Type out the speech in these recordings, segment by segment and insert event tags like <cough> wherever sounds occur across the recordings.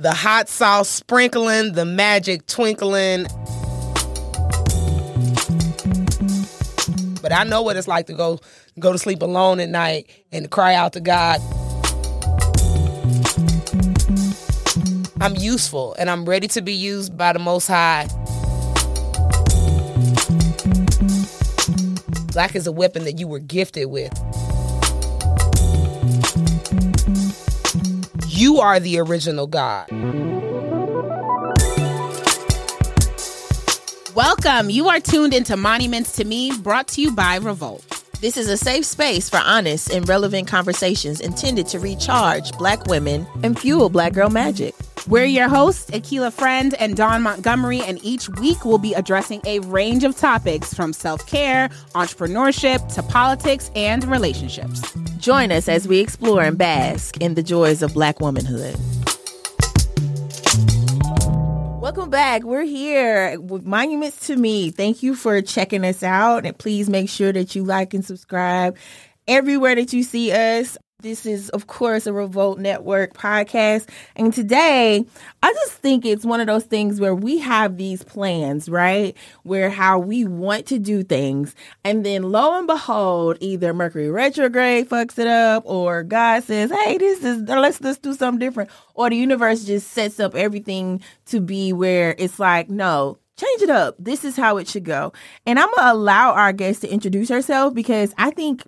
The hot sauce sprinkling, the magic twinkling. But I know what it's like to go go to sleep alone at night and cry out to God. I'm useful and I'm ready to be used by the Most High. Black is a weapon that you were gifted with. You are the original God. Welcome. You are tuned into Monuments to Me, brought to you by Revolt. This is a safe space for honest and relevant conversations intended to recharge Black women and fuel Black girl magic. We're your hosts, Akilah Friend and Dawn Montgomery, and each week we'll be addressing a range of topics from self care, entrepreneurship, to politics and relationships. Join us as we explore and bask in the joys of Black womanhood. Welcome back. We're here with Monuments to Me. Thank you for checking us out. And please make sure that you like and subscribe everywhere that you see us. This is, of course, a Revolt Network podcast. And today, I just think it's one of those things where we have these plans, right? Where how we want to do things. And then lo and behold, either Mercury retrograde fucks it up, or God says, hey, this is, let's, let's do something different. Or the universe just sets up everything to be where it's like, no, change it up. This is how it should go. And I'm going to allow our guest to introduce herself because I think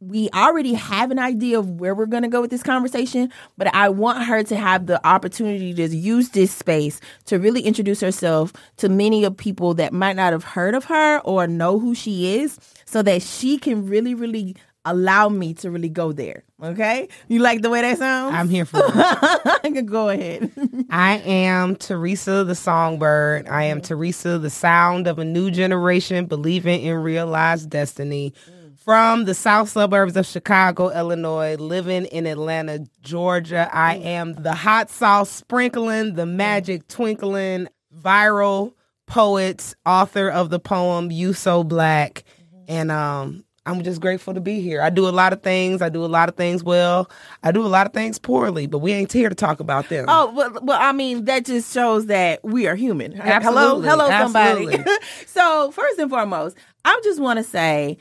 we already have an idea of where we're going to go with this conversation, but I want her to have the opportunity to use this space to really introduce herself to many of people that might not have heard of her or know who she is so that she can really, really allow me to really go there. Okay? You like the way that sounds? I'm here for it. <laughs> go ahead. <laughs> I am Theresa the Songbird. I am Theresa, the sound of a new generation believing in realized destiny mm. From the south suburbs of Chicago, Illinois, living in Atlanta, Georgia. I mm. am the hot sauce sprinkling, the mm. magic twinkling, viral poet, author of the poem You So Black. Mm-hmm. And um I'm just grateful to be here. I do a lot of things. I do a lot of things well. I do a lot of things poorly, but we ain't here to talk about them. Oh, well, well I mean, that just shows that we are human. Absolutely. Hello, hello, Absolutely. somebody. <laughs> so, first and foremost, I just want to say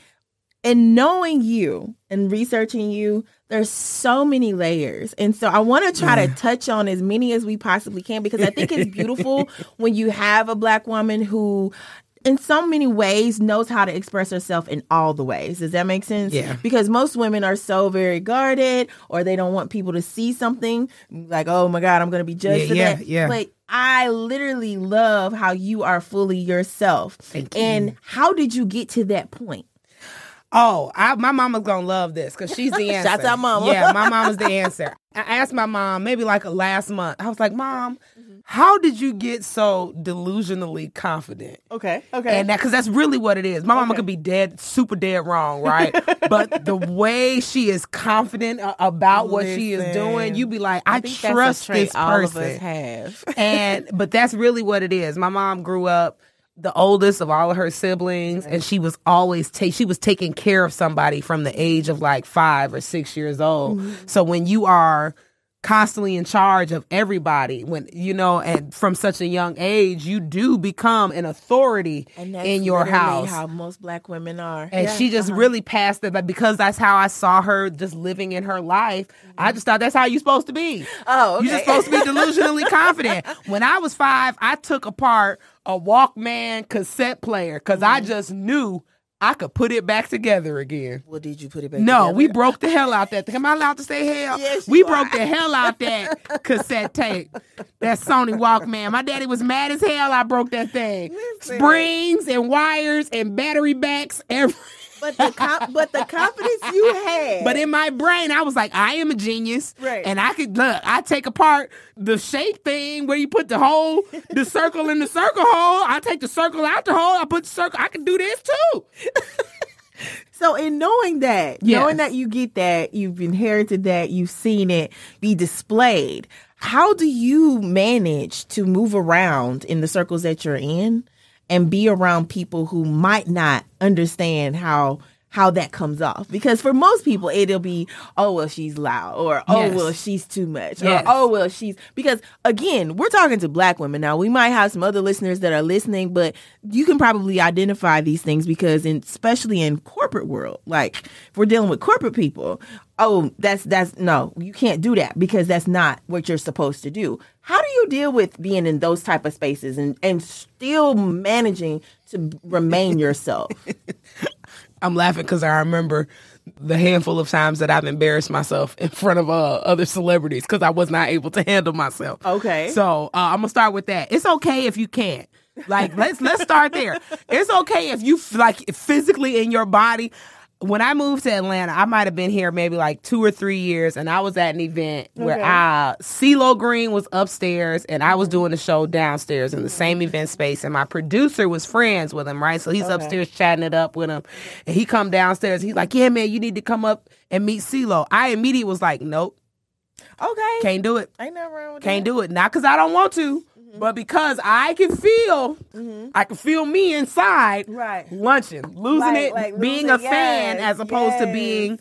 and knowing you and researching you, there's so many layers. And so I want to try to touch on as many as we possibly can because I think it's <laughs> beautiful when you have a black woman who in so many ways knows how to express herself in all the ways. Does that make sense? Yeah. Because most women are so very guarded or they don't want people to see something like, oh my God, I'm going to be judged Yeah, for yeah, that. yeah. But I literally love how you are fully yourself. Thank you. And how did you get to that point? Oh, I, my mama's gonna love this because she's the <laughs> answer. Shouts out mama. Yeah, my mama's the answer. <laughs> I asked my mom maybe like last month. I was like, "Mom, Mm-hmm. how did you get so delusionally confident?" Okay. Okay. And that because that's really what it is. My mama could be dead, super dead wrong, <laughs> right? but the way she is confident about what she is doing, Listen, you be like, I, a trust this all of person. us have. and but that's really what it is. My mom grew up the oldest of all of her siblings, and she was always take she was taking care of somebody from the age of like five or six years old. Mm-hmm. So when you are constantly in charge of everybody when you know and from such a young age you do become an authority And that's in your house How most black women are. and Yeah, she just uh-huh. really passed it but because that's how i saw her just living in her life i just thought that's how you're supposed to be Mm-hmm. Oh, okay. you're just supposed to be delusionally <laughs> confident when i was five i took apart a walkman cassette player because i Mm-hmm. just knew i could put it back together again Well, did you put it back? no, together? we broke the hell out that. Am I allowed to say hell? Yes, we you broke are. the hell out that <laughs> cassette tape, that Sony Walkman. My daddy was mad as hell. I broke that thing. Listen. Springs and wires and battery backs. Every. But the com- but the confidence you had. But in my brain, I was like, I am a genius, Right. And I could look. I take apart the shape thing where you put the hole, the circle in the circle hole. I take the circle out the hole. I put the circle. I can do this too. <laughs> So in knowing that, Yes. knowing that you get that, you've inherited that, you've seen it be displayed, how do you manage to move around in the circles that you're in and be around people who might not understand how how that comes off? Because for most people it'll be, oh well she's loud or oh Yes. well she's too much Yes. or oh well she's because again, we're talking to black women now. We might have some other listeners that are listening, but you can probably identify these things because in especially in corporate world, like if we're dealing with corporate people, oh, that's that's no, you can't do that because that's not what you're supposed to do. How do you deal with being in those type of spaces and and still managing to remain yourself? <laughs> I'm laughing because I remember the handful of times that I've embarrassed myself in front of uh, other celebrities because I was not able to handle myself. Okay. So uh, I'm gonna start with that. It's okay if you can't. Like let's let's start there. It's okay if you like physically in your body. When I moved to Atlanta, I might have been here maybe like two or three years, and I was at an event where Okay. uh, CeeLo Green was upstairs, and I was doing the show downstairs in the same event space, and my producer was friends with him, right? So he's upstairs chatting it up with him, and he come downstairs. He's like, "Yeah, man, you need to come up and meet CeeLo." I immediately was like, "Nope, Okay. can't do it." Ain't nothing wrong with Can't that. do it. Not because I don't want to, but because I can feel, I can feel me inside Right. lunching, losing Like- it, like being losing- a fan yes, as opposed to being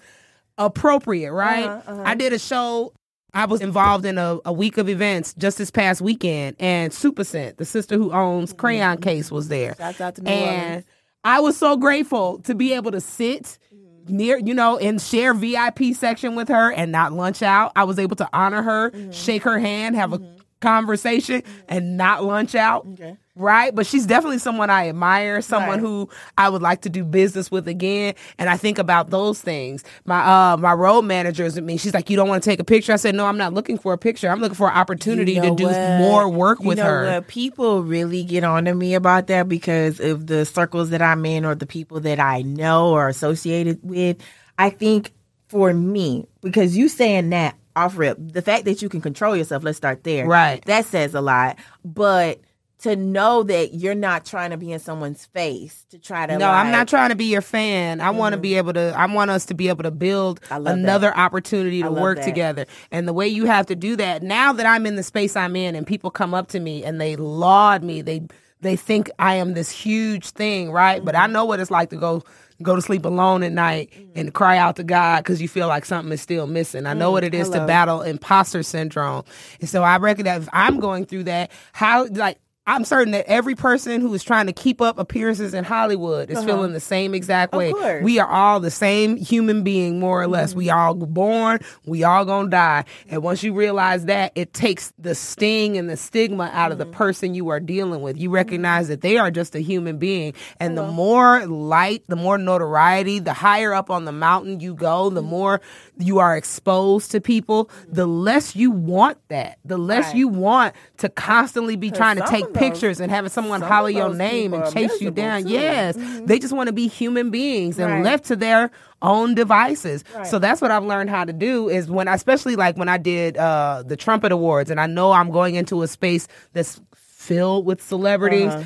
appropriate, right? Uh-huh, uh-huh. I did a show. I was involved in a, a week of events just this past weekend, and Super Scent, the sister who owns Crayon Case, was there. Mm-hmm. Out to New and Orleans. I was so grateful to be able to sit Mm-hmm. near, you know, and share VIP section with her and not lunch out. I was able to honor her, Mm-hmm. shake her hand, have a conversation, and not lunch out. Okay. Right, but she's definitely someone I admire, someone Right. who I would like to do business with again. And I think about those things. My uh, my road manager is with me. She's like, "You don't want to take a picture?" I said, "No, I'm not looking for a picture. I'm looking for an opportunity You know to do more work You with her." what? People really get on to me about that because of the circles that I'm in or the people that I know or associated with. I think for me, because you saying that off rip, the fact that you can control yourself, let's start there. Right. That says a lot. But to know that you're not trying to be in someone's face to try to No, I'm not trying to be your fan. I want to be able to. I want us to be able to build another opportunity to work that. together. And the way you have to do that now that I'm in the space I'm in, and people come up to me and they laud me, they they think I am this huge thing, right? But I Mm-hmm. know what it's like to go go to sleep alone at night and cry out to God because you feel like something is still missing. I know what it is to Mm, battle imposter syndrome, and so I reckon that if I'm going through that, how like. I'm certain that every person who is trying to keep up appearances in Hollywood is uh-huh. feeling the same exact way. Uh-huh. We are all the same human being, more or less. We mm-hmm. all born, we all gonna die. And once you realize that, it takes the sting and the stigma out of the mm-hmm. person you are dealing with. You mm-hmm. recognize that they are just a human being. And the uh-huh. more light, the more notoriety, the higher up on the mountain you go, the more you are exposed to people, the less you want that. The less Right. you want to constantly be trying to take those- pictures and having someone holler your name and chase you down. too. Yes. They just want to be human beings and Right. left to their own devices. Right. So that's what I've learned how to do is when I, especially like when I did uh, the Trumpet Awards and I know I'm going into a space that's filled with celebrities. Uh-huh.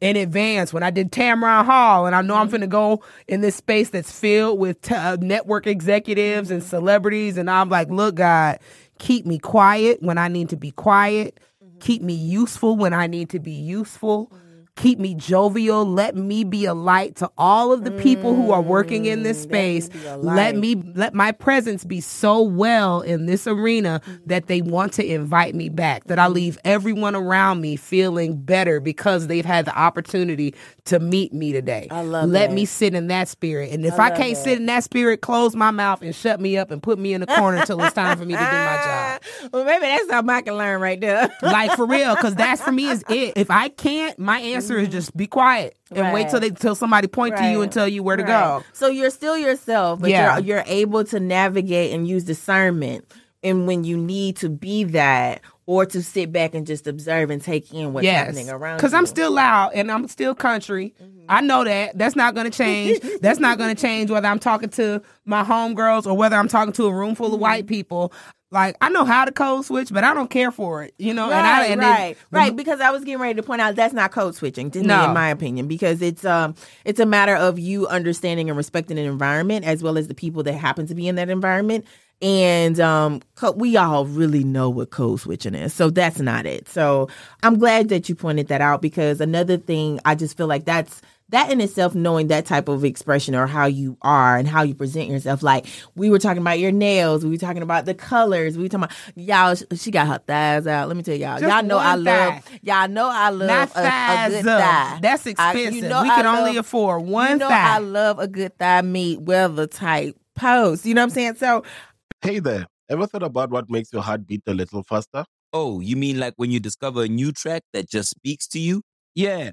In advance, when I did Tamron Hall, and I know I'm Mm-hmm. finna go in this space that's filled with t- uh, network executives and Mm-hmm. celebrities, and I'm like, look, God, keep me quiet when I need to be quiet, Mm-hmm. keep me useful when I need to be useful, keep me jovial. Let me be a light to all of the people who are working in this Mm, space. Let me let my presence be so well in this arena that they want to invite me back. That I leave everyone around me feeling better because they've had the opportunity to meet me today. I love Let that. me sit in that spirit. And if I, love can't that. sit in that spirit, close my mouth and shut me up and put me in a corner until it's time for me to do my job. <laughs> well, maybe that's something I can learn right there. Like for real, because that's for me <laughs> is it. If I can't, my answer is just be quiet and wait till Mm-hmm. They till somebody point to you and tell you where to Right. go. So you're still yourself, but Yeah. you're you're able to navigate and use discernment and when you need to be that or to sit back and just observe and take in what's yes, happening around you. because. I'm still loud and I'm still country. I know that. That's not going to change. <laughs> That's not going to change whether I'm talking to my homegirls or whether I'm talking to a room full of white people. Like I know how to code switch, but I don't care for it. You know, Right, and I and then- right, right. Because I was getting ready to point out that's not code switching, to me, in my opinion, because it's um it's a matter of you understanding and respecting an environment as well as the people that happen to be in that environment. And um, co- we all really know what code switching is, so that's not it. So I'm glad that you pointed that out because another thing I just feel like that's that in itself, knowing that type of expression or how you are and how you present yourself. Like we were talking about your nails, we were talking about the colors, we were talking about y'all. She got her thighs out. Let me tell y'all, Just y'all know I one love, y'all know I love not a, a good up. thigh. That's I- expensive. you know we I can only afford one You know thigh. I love a good thigh meat weather type post. You know what I'm saying? So Hey there. Ever thought about what makes your heart beat a little faster? Oh, you mean like when you discover a new track that just speaks to you? Yeah.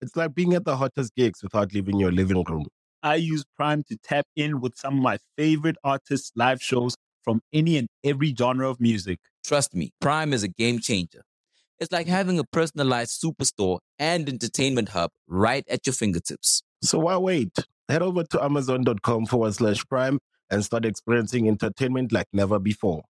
It's like being at the hottest gigs without leaving your living room. I use Prime to tap in with some of my favorite artists' live shows from any and every genre of music. Trust me, Prime is a game changer. It's like having a personalized superstore and entertainment hub right at your fingertips. So why wait? Head over to amazon.com forward slash prime and start experiencing entertainment like never before.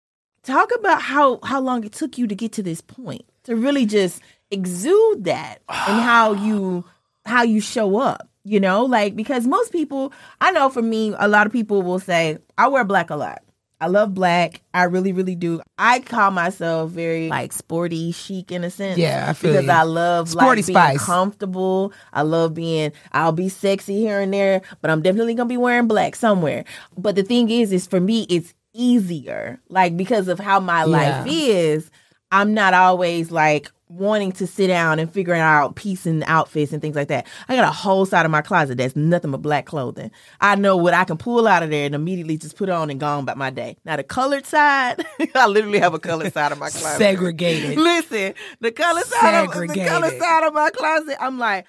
talk about how how long it took you to get to this point to really just exude that and <sighs> how you how you show up you know? Like because most people i know for me a lot of people will say i wear black a lot. I love black. I really really do. I call myself very like sporty chic in a sense Yeah, I feel because you. i love Sporty like being spice. comfortable. I love being i'll be sexy here and there but i'm definitely gonna be wearing black somewhere. But the thing is is for me it's easier like because of how my life is i'm not always like wanting to sit down and figuring out piecing outfits and things like that i got a whole side of my closet that's nothing but black clothing i know what i can pull out of there and immediately just put on and go on about my day now the colored side <laughs> i literally have a colored side of my closet Segregated. listen the color side of the color side of my closet i'm like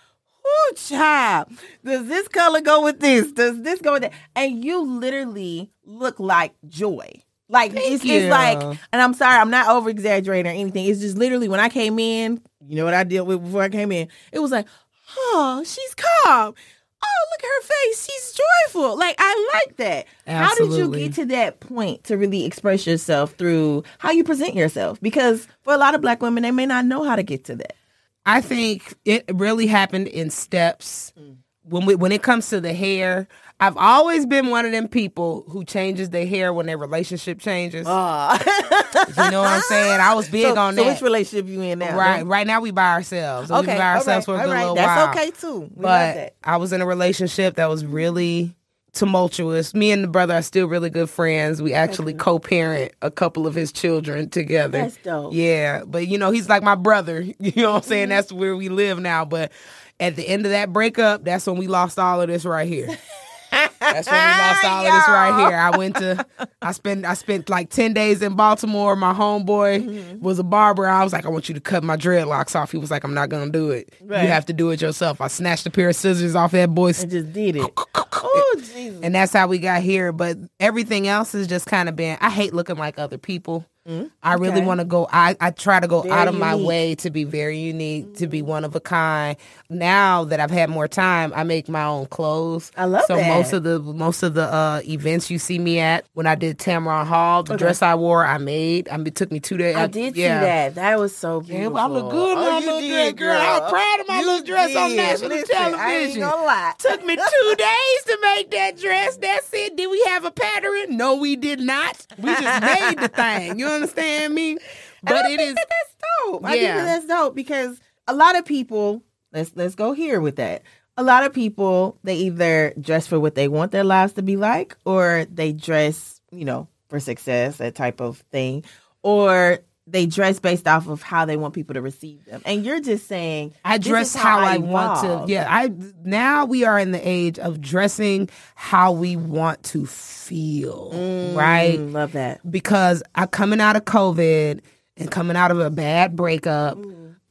Oh, child. Does this color go with this? Does this go with that? And you literally look like joy. Like it's, you. it's like, and I'm sorry, I'm not over exaggerating or anything. It's just literally when I came in, you know what I dealt with before I came in. It was like, oh, she's calm. Oh, look at her face. She's joyful. Like I like that. How did you get to that point to really express yourself through how you present yourself? Because for a lot of black women, they may not know how to get to that. I think it really happened in steps. Mm. When we when it comes to the hair, I've always been one of them people who changes their hair when their relationship changes. <laughs> you know what I'm saying? I was big so, on so that. which relationship you in now? right, right now we by ourselves. So Okay, we by ourselves right, for a good right. little That's while. okay too. We but that. I was in a relationship that was really tumultuous. Me and the brother are still really good friends. We actually co-parent a couple of his children together. That's dope. Yeah, but you know, he's like my brother. <laughs> You know what I'm Mm-hmm. saying? That's where we live now, but at the end of that breakup, that's when we lost all of this right here. <laughs> That's when we lost <laughs> all of this right here. I went to, I spent, I spent like ten days in Baltimore. My homeboy Mm-hmm. was a barber. I was like, I want you to cut my dreadlocks off. He was like, I'm not gonna do it. Right. You have to do it yourself. I snatched a pair of scissors off that boy's And just did it. oh Jesus. and that's how we got here. But everything else has just kind of been. I hate looking like other people. I really okay. want to go. I, I try to go Very out of my unique. way to be very unique, to be one of a kind. Now that I've had more time, I make my own clothes. I love so that. most of the most of the uh, events you see me at, when I did Tamron Hall, the dress I wore, I made. I mean, it took me two days. I did yeah. see that. That was so Yeah, beautiful. well, I look good in Oh, my little did, dress, girl. I'm proud of my You little dress on national Listen, television. I ain't lie. Took me <laughs> two days to make that dress. That's it. Did we have a pattern? No, we did not. We just made the thing. You understand me? But it think is. that that's dope. I think that that's dope because a lot of people. Let's let's go here with that. A lot of people they either dress for what they want their lives to be like, or they dress, you know, for success, that type of thing, or they dress based off of how they want people to receive them. And you're just saying, I dress is how, I want to. Yeah, I now we are in the age of dressing how we want to feel, right? Mm, love that. because I coming out of COVID and coming out of a bad breakup,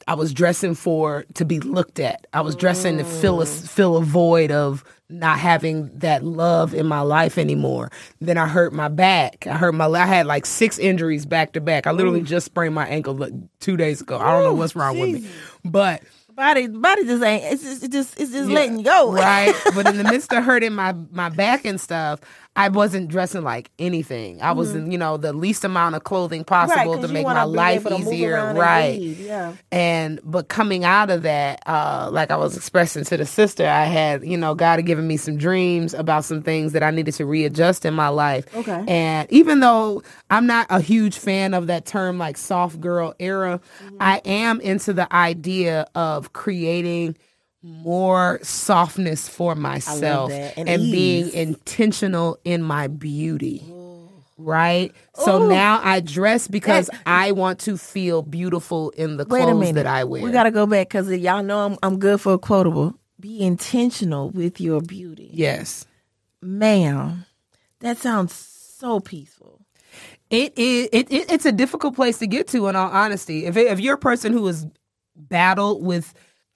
I was dressing for to be looked at. I was dressing to fill a fill a void of not having that love in my life anymore. Then I hurt my back. I hurt my. I had like six injuries back to back. I literally just sprained my ankle like two days ago. I don't know what's wrong with me, but Body, body just ain't. It's just, it just, it's just letting go. right? <laughs> but in the midst of hurting my my back and stuff, I wasn't dressing like anything. I was in, you know, the least amount of clothing Mm-hmm. Right, to make my life able to move easier, around and right? Yeah. And but coming out of that, uh, like I was expressing to the sister, I had, you know, God had given me some dreams about some things that I needed to readjust in my life. Okay. And even though I'm not a huge fan of that term like soft girl era, Mm-hmm. I am into the idea of creating more softness for myself and, And being intentional in my beauty. Right? So now I dress because I want to feel beautiful in the clothes that I wear. We gotta go back because y'all know I'm I'm good for a quotable. Be intentional with your beauty, yes. ma'am. That sounds so peaceful. It is. It, it, it's a difficult place to get to. In all honesty, if if you're a person who has battled with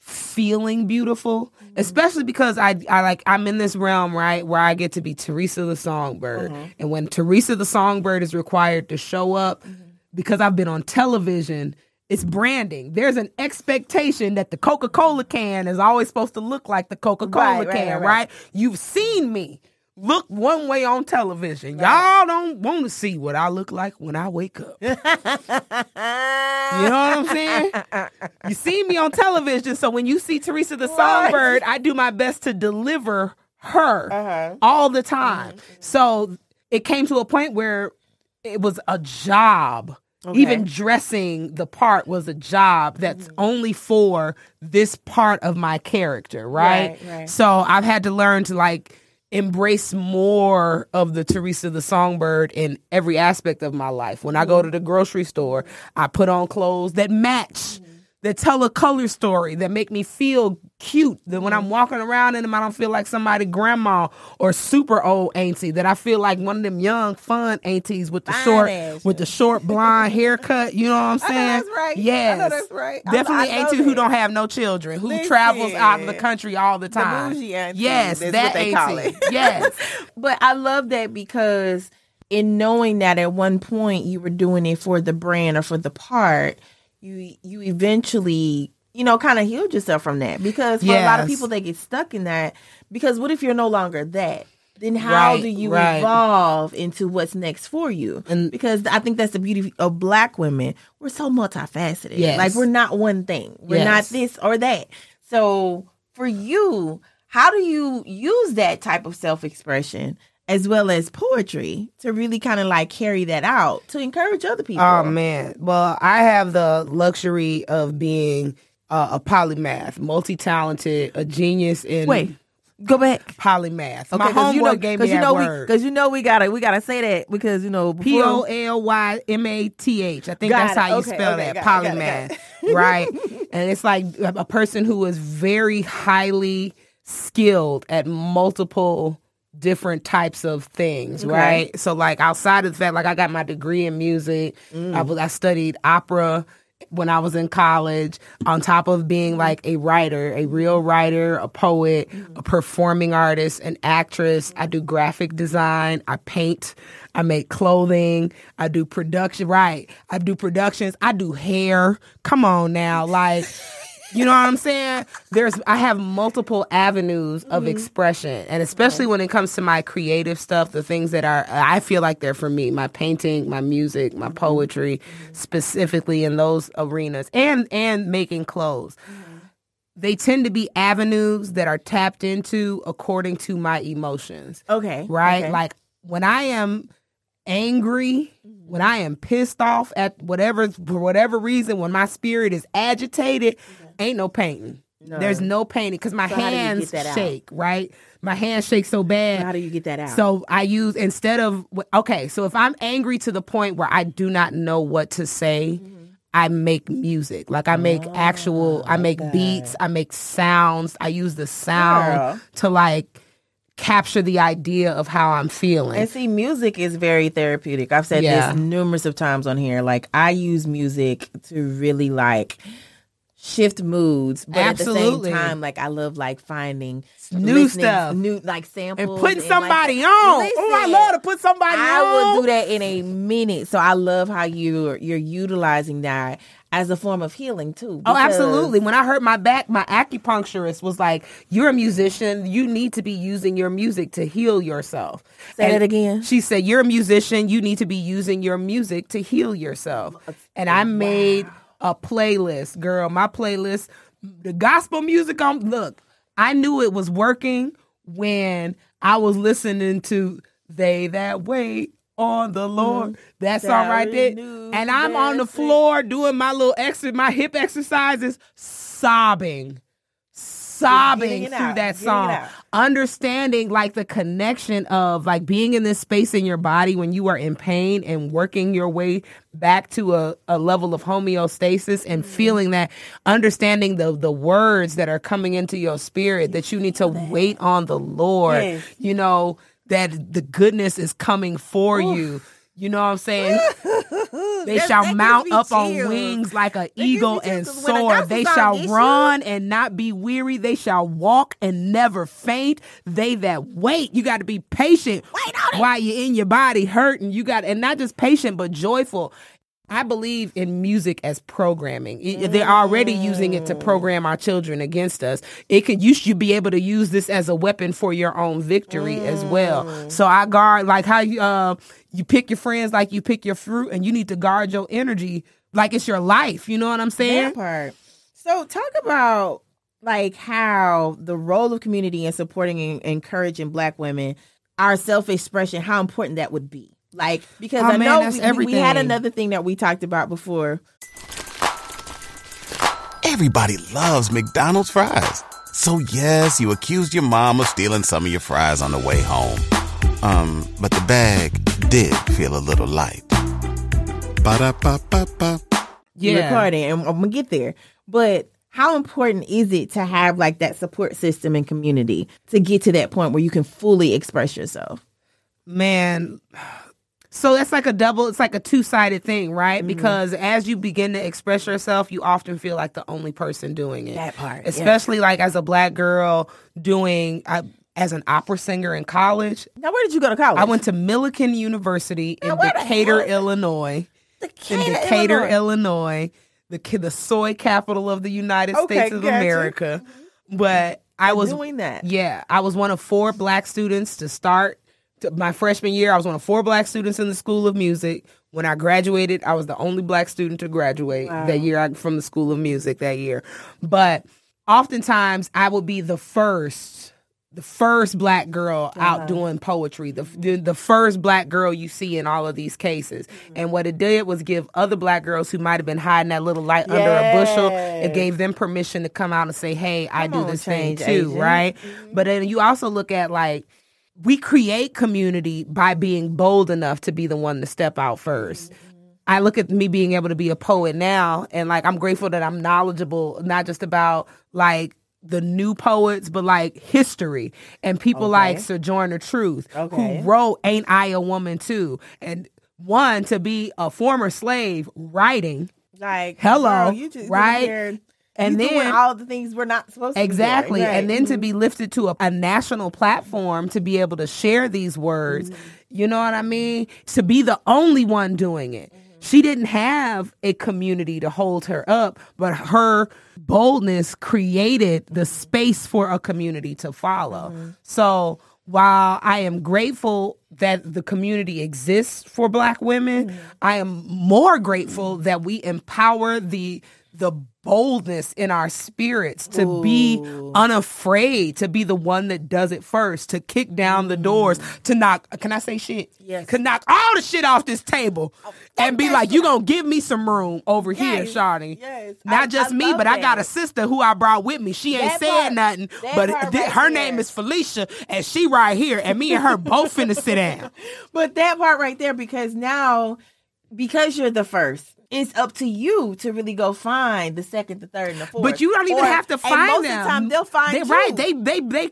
feeling beautiful, mm-hmm. especially because I I like I'm in this realm right where I get to be Theresa the Songbird, mm-hmm. and when Theresa the Songbird is required to show up, mm-hmm. because I've been on television. It's branding. There's an expectation that the Coca Cola can is always supposed to look like the Coca Cola right, can, right, right, right. You've seen me look one way on television. Y'all don't want to see what I look like when I wake up. <laughs> you know what I'm saying? You see me on television, so when you see Theresa the Songbird, I do my best to deliver her uh-huh. all the time. Mm-hmm. Mm-hmm. So it came to a point where it was a job. Even dressing the part was a job that's mm-hmm. only for this part of my character, right? Right, right. So I've had to learn to like embrace more of the Theresa the Songbird in every aspect of my life. When I go to the grocery store, I put on clothes that match, that tell a color story, that make me feel cute. That when I'm mm-hmm. walking around in them, I don't feel like somebody grandma or super old auntie. That I feel like one of them young fun aunties with the Fine short ass. with the short <laughs> blonde haircut. You know what I'm I saying? that's right. I know Yes, that's right. I- Definitely I know auntie who don't have no children, who travels out of the country all the time. bougie auntie, yes, that's that what they call auntie. it. <laughs> Yes. But I love that because in knowing that at one point you were doing it for the brand or for the part, you you eventually you know kind of healed yourself from that. Because for a lot of people they get stuck in that. Because what if you're no longer that? Then how Right, do you right. evolve into what's next for you? And- because i think that's the beauty of black women. We're so multifaceted. Yes. like we're not one thing. We're Yes. not this or that. So for you how do you use that type of self-expression as well as poetry to really kind of like carry that out to encourage other people Oh man. Well, I have the luxury of being uh, a polymath, multi-talented, a genius in wait go back polymath. Okay, homeboy you know, gave me you know word. because you know we gotta we gotta say that because you know P O L Y M A T H. I think Got that's it. how you Okay, spell okay, that. got it, it, Polymath. <laughs> right? And it's like a person who is very highly skilled at multiple different types of things, right? So like outside of the fact like I got my degree in music, Mm. I was I studied opera when I was in college, on top of being like a writer, a real writer, a poet, a performing artist, an actress. I do graphic design, I paint, I make clothing, I do production, right? I do productions, I do hair. Come on now, like <laughs> you know what I'm saying? There's I have multiple avenues of mm-hmm. expression, and especially when it comes to my creative stuff, the things that are I feel like they're for me, my painting, my music, my mm-hmm. poetry, mm-hmm. specifically in those arenas, and and making clothes. They tend to be avenues that are tapped into according to my emotions Okay. right? okay. Like when I am angry, when I am pissed off at whatever for whatever reason, when my spirit is agitated, ain't no painting. There's no painting because my So how do you hands shake, right? My hands shake so bad. how do you get that out? So I use instead of okay, so if I'm angry to the point where I do not know what to say, Mm-hmm. I make music. Like I make actual I make beats, I make sounds. I use the sound Girl. to like capture the idea of how I'm feeling. And see, music is very therapeutic. I've said Yeah. this numerous of times on here. Like I use music to really like shift moods, but Absolutely. at the same time, like I love like finding New stuff. new like samples, and putting like- somebody on. oh, I love to put somebody I on. I will do that in a minute. So I love how you're you're utilizing that as a form of healing too. Oh, absolutely. When I hurt my back, my acupuncturist was like, "You're a musician. You need to be using your music to heal yourself." Say And that again. She said, "You're a musician. You need to be using your music to heal yourself." And I made a playlist, girl. My playlist, the gospel music on. Look, I knew it was working when I was listening to "They That Wait." On the Lord, that song Shall right there, and I'm on the floor doing my little extra, my hip exercises, sobbing, sobbing through out, that song. Understanding like the connection of like being in this space in your body when you are in pain and working your way back to a, a level of homeostasis and Mm-hmm. feeling that, understanding the the words that are coming into your spirit that you need to wait on the Lord, Yes. you know that the goodness is coming for you. You know what I'm saying? <laughs> They shall mount up on wings like an eagle and 'cause when a soar. They shall run and not be weary. They shall walk and never faint. They that wait, you got to be patient. Wait on it. While you're in your body hurting, you got and not just patient but joyful. I believe in music as programming. It- They're already using it to program our children against us. It could you should be able to use this as a weapon for your own victory as well. So I guard like how you uh you pick your friends like you pick your fruit, and you need to guard your energy like it's your life. You know what I'm saying? That part. So talk about like how the role of community in supporting and encouraging black women, our self-expression, how important that would be. Like because Oh, I man, know that's we, we- we had another thing that we talked about before. Everybody loves McDonald's fries. So yes, you accused your mom of stealing some of your fries on the way home. Um, but the bag did feel a little light. Ba-da-ba-ba-ba. Yeah. recording, and I'm gonna get there. But how important is it to have like that support system and community to get to that point where you can fully express yourself? man so that's like a double it's like a two-sided thing right Mm-hmm. because as you begin to express yourself you often feel like the only person doing it That part, yeah. especially like as a black girl doing I, as an opera singer in college Now, where did you go to college? i went to millikin university in Now, the decatur illinois in Decatur, decatur Illinois. illinois, the the soy capital of the united Okay, states of america mm-hmm. but i was doing that. yeah, I was one of four black students to start to my freshman year. I was one of four black students in the School of Music. When I graduated, I was the only black student to graduate that year from the School of Music that year. But oftentimes, I would be the first, the first black girl out doing poetry, the, the the first black girl you see in all of these cases. And what it did was give other black girls who might have been hiding that little light under a bushel, it gave them permission to come out and say, "Hey, I do this thing too," agent. right? But then you also look at like we create community by being bold enough to be the one to step out 1st I look at me being able to be a poet now, and like I'm grateful that I'm knowledgeable, not just about like the new poets, but like history and people like Sojourner Truth, Okay. who wrote "Ain't I a Woman Too?" and one to be a former slave writing Like, Hello, girl, right? And then- all the things we're not supposed to. Exactly. be doing. And Right. then to mm-hmm. be lifted to a, a national platform to be able to share these words, mm-hmm. you know what I mean? To be the only one doing it. She didn't have a community to hold her up, but her boldness created the space for a community to follow. Mm-hmm. So while I am grateful that the community exists for black women, mm-hmm. I am more grateful that we empower the the boldness in our spirits to be unafraid to be the one that does it first to kick down the doors mm. to knock can i say shit? Yes. to knock all the shit off this table oh, and be like you gonna give me some room over here Yes. Shawty. Yes. not I- just I me but i got a sister who i brought with me. She ain't That saying part- nothing but thi- right her name is felicia and she right here and me and her both finna sit down. <laughs> But that part right there, because now, because you're the first, it's up to you to really go find the second, the third, and the fourth. But you don't even Or- have to find most them. of the time, they'll find They, you. Right? They they they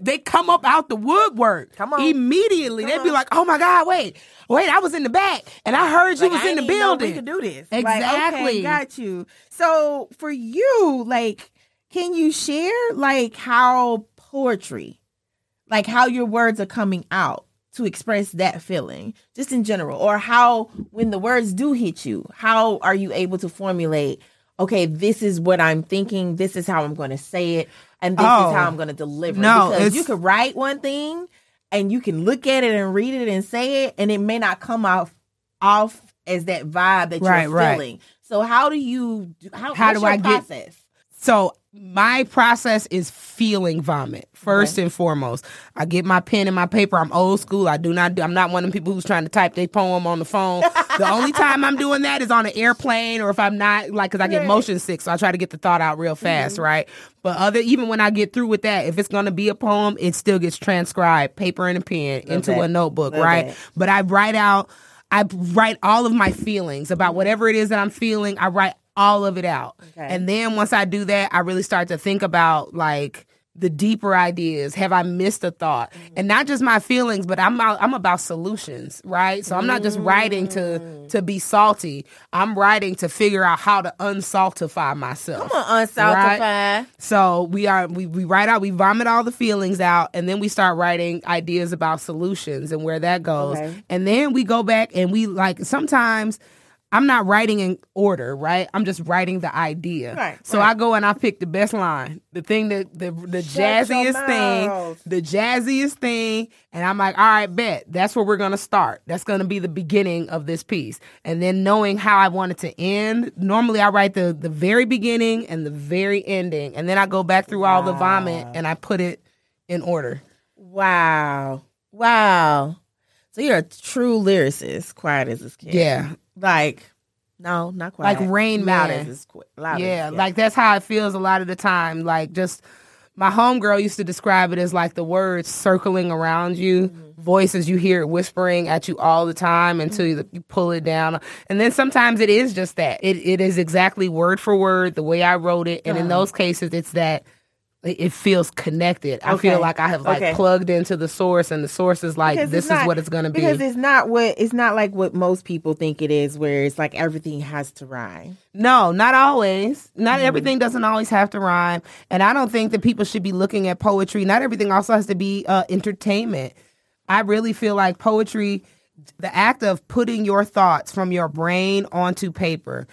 they come up out the woodwork. Come on. Immediately, Come they'd be like, "Oh my God, wait, wait! I was in the back, and I heard you Like, was I in the building." We could do this. Exactly. Like, okay, got you. So for you, like, can you share like how poetry, like how your words are coming out to express that feeling, just in general, or how when the words do hit you, how are you able to formulate? Okay, this is what I'm thinking. This is how I'm going to say it, and this Oh. is how I'm oh. going to deliver. it. No, because you could write one thing, and you can look at it and read it and say it, and it may not come off off as that vibe that Right, you're right. feeling. So how do you how, How do I get- process? So my process is feeling vomit first and foremost. I get my pen and my paper. I'm old school. I do not do. I'm not one of them people who's trying to type their poem on the phone. the only time I'm doing that is on an airplane or if I'm not like because I get motion sick, so I try to get the thought out real mm-hmm. fast, right? But other even when I get through with that, if it's gonna be a poem, it still gets transcribed, paper and a pen, into that. a notebook, Love right? that. But I write out. I write all of my feelings about whatever it is that I'm feeling. I write all of it out. Okay. And then once I do that, I really start to think about like the deeper ideas. Have I missed a thought? Mm-hmm. And not just my feelings, but I'm out, I'm about solutions, right? So I'm not just writing to mm. to be salty. I'm writing to figure out how to unsaltify myself. Come on, unsaltify. So we are we, we write out, we vomit all the feelings out, and then we start writing ideas about solutions and where that goes. Okay. And then we go back and we like sometimes I'm not writing in order, right? I'm just writing the idea. Right, so right. I go and I pick the best line, the thing that the the Shut jazziest thing, the jazziest thing, and I'm like, all right, bet that's where we're gonna start. That's gonna be the beginning of this piece, and then knowing how I want it to end. Normally, I write the the very beginning and the very ending, and then I go back through all the vomit and I put it in order. Wow. Wow. So you're a true lyricist, quiet as this kid. Yeah, Like, no, not quite. Like Rain Man. as this qu- loud as- yeah, like that's how it feels a lot of the time. Like just my homegirl used to describe it as like the words circling around you, Mm-hmm. voices you hear whispering at you all the time until you, you pull it down. And then sometimes it is just that. It it is exactly word for word the way I wrote it. And in those cases it's that it feels connected. I Okay. feel like I have like Okay. plugged into the source and the source is like Because this is not- what it's gonna be. because it's not what it's not like what most people think it is, where it's like everything has to rhyme. No, not always. Not Mm-hmm. everything doesn't always have to rhyme. And I don't think that people should be looking at poetry. Not everything also has to be uh, entertainment. I really feel like poetry, the act of putting your thoughts from your brain onto paper,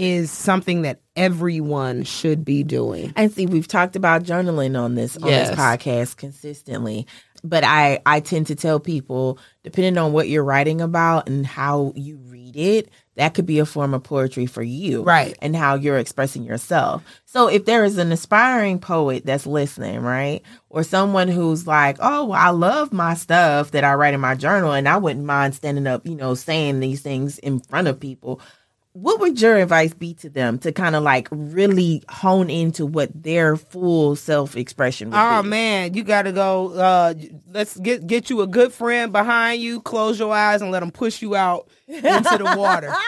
is something that everyone should be doing. And see, we've talked about journaling on this on Yes. this podcast consistently. But I I tend to tell people, depending on what you're writing about and how you read it, that could be a form of poetry for you, Right. And how you're expressing yourself. So if there is an aspiring poet that's listening, right, or someone who's like, oh, well, I love my stuff that I write in my journal, and I wouldn't mind standing up, you know, saying these things in front of people what would your advice be to them to kind of like really hone into what their full self expression Oh be? man, you got to go. Uh, let's get get you a good friend behind you. Close your eyes and let them push you out into the water. <laughs>